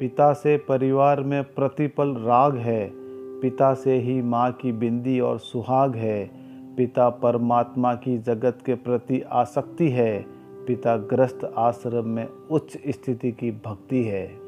पिता से परिवार में प्रतिपल राग है। पिता से ही माँ की बिंदी और सुहाग है। पिता परमात्मा की जगत के प्रति आसक्ति है। पिता ग्रस्त आश्रम में उच्च स्थिति की भक्ति है।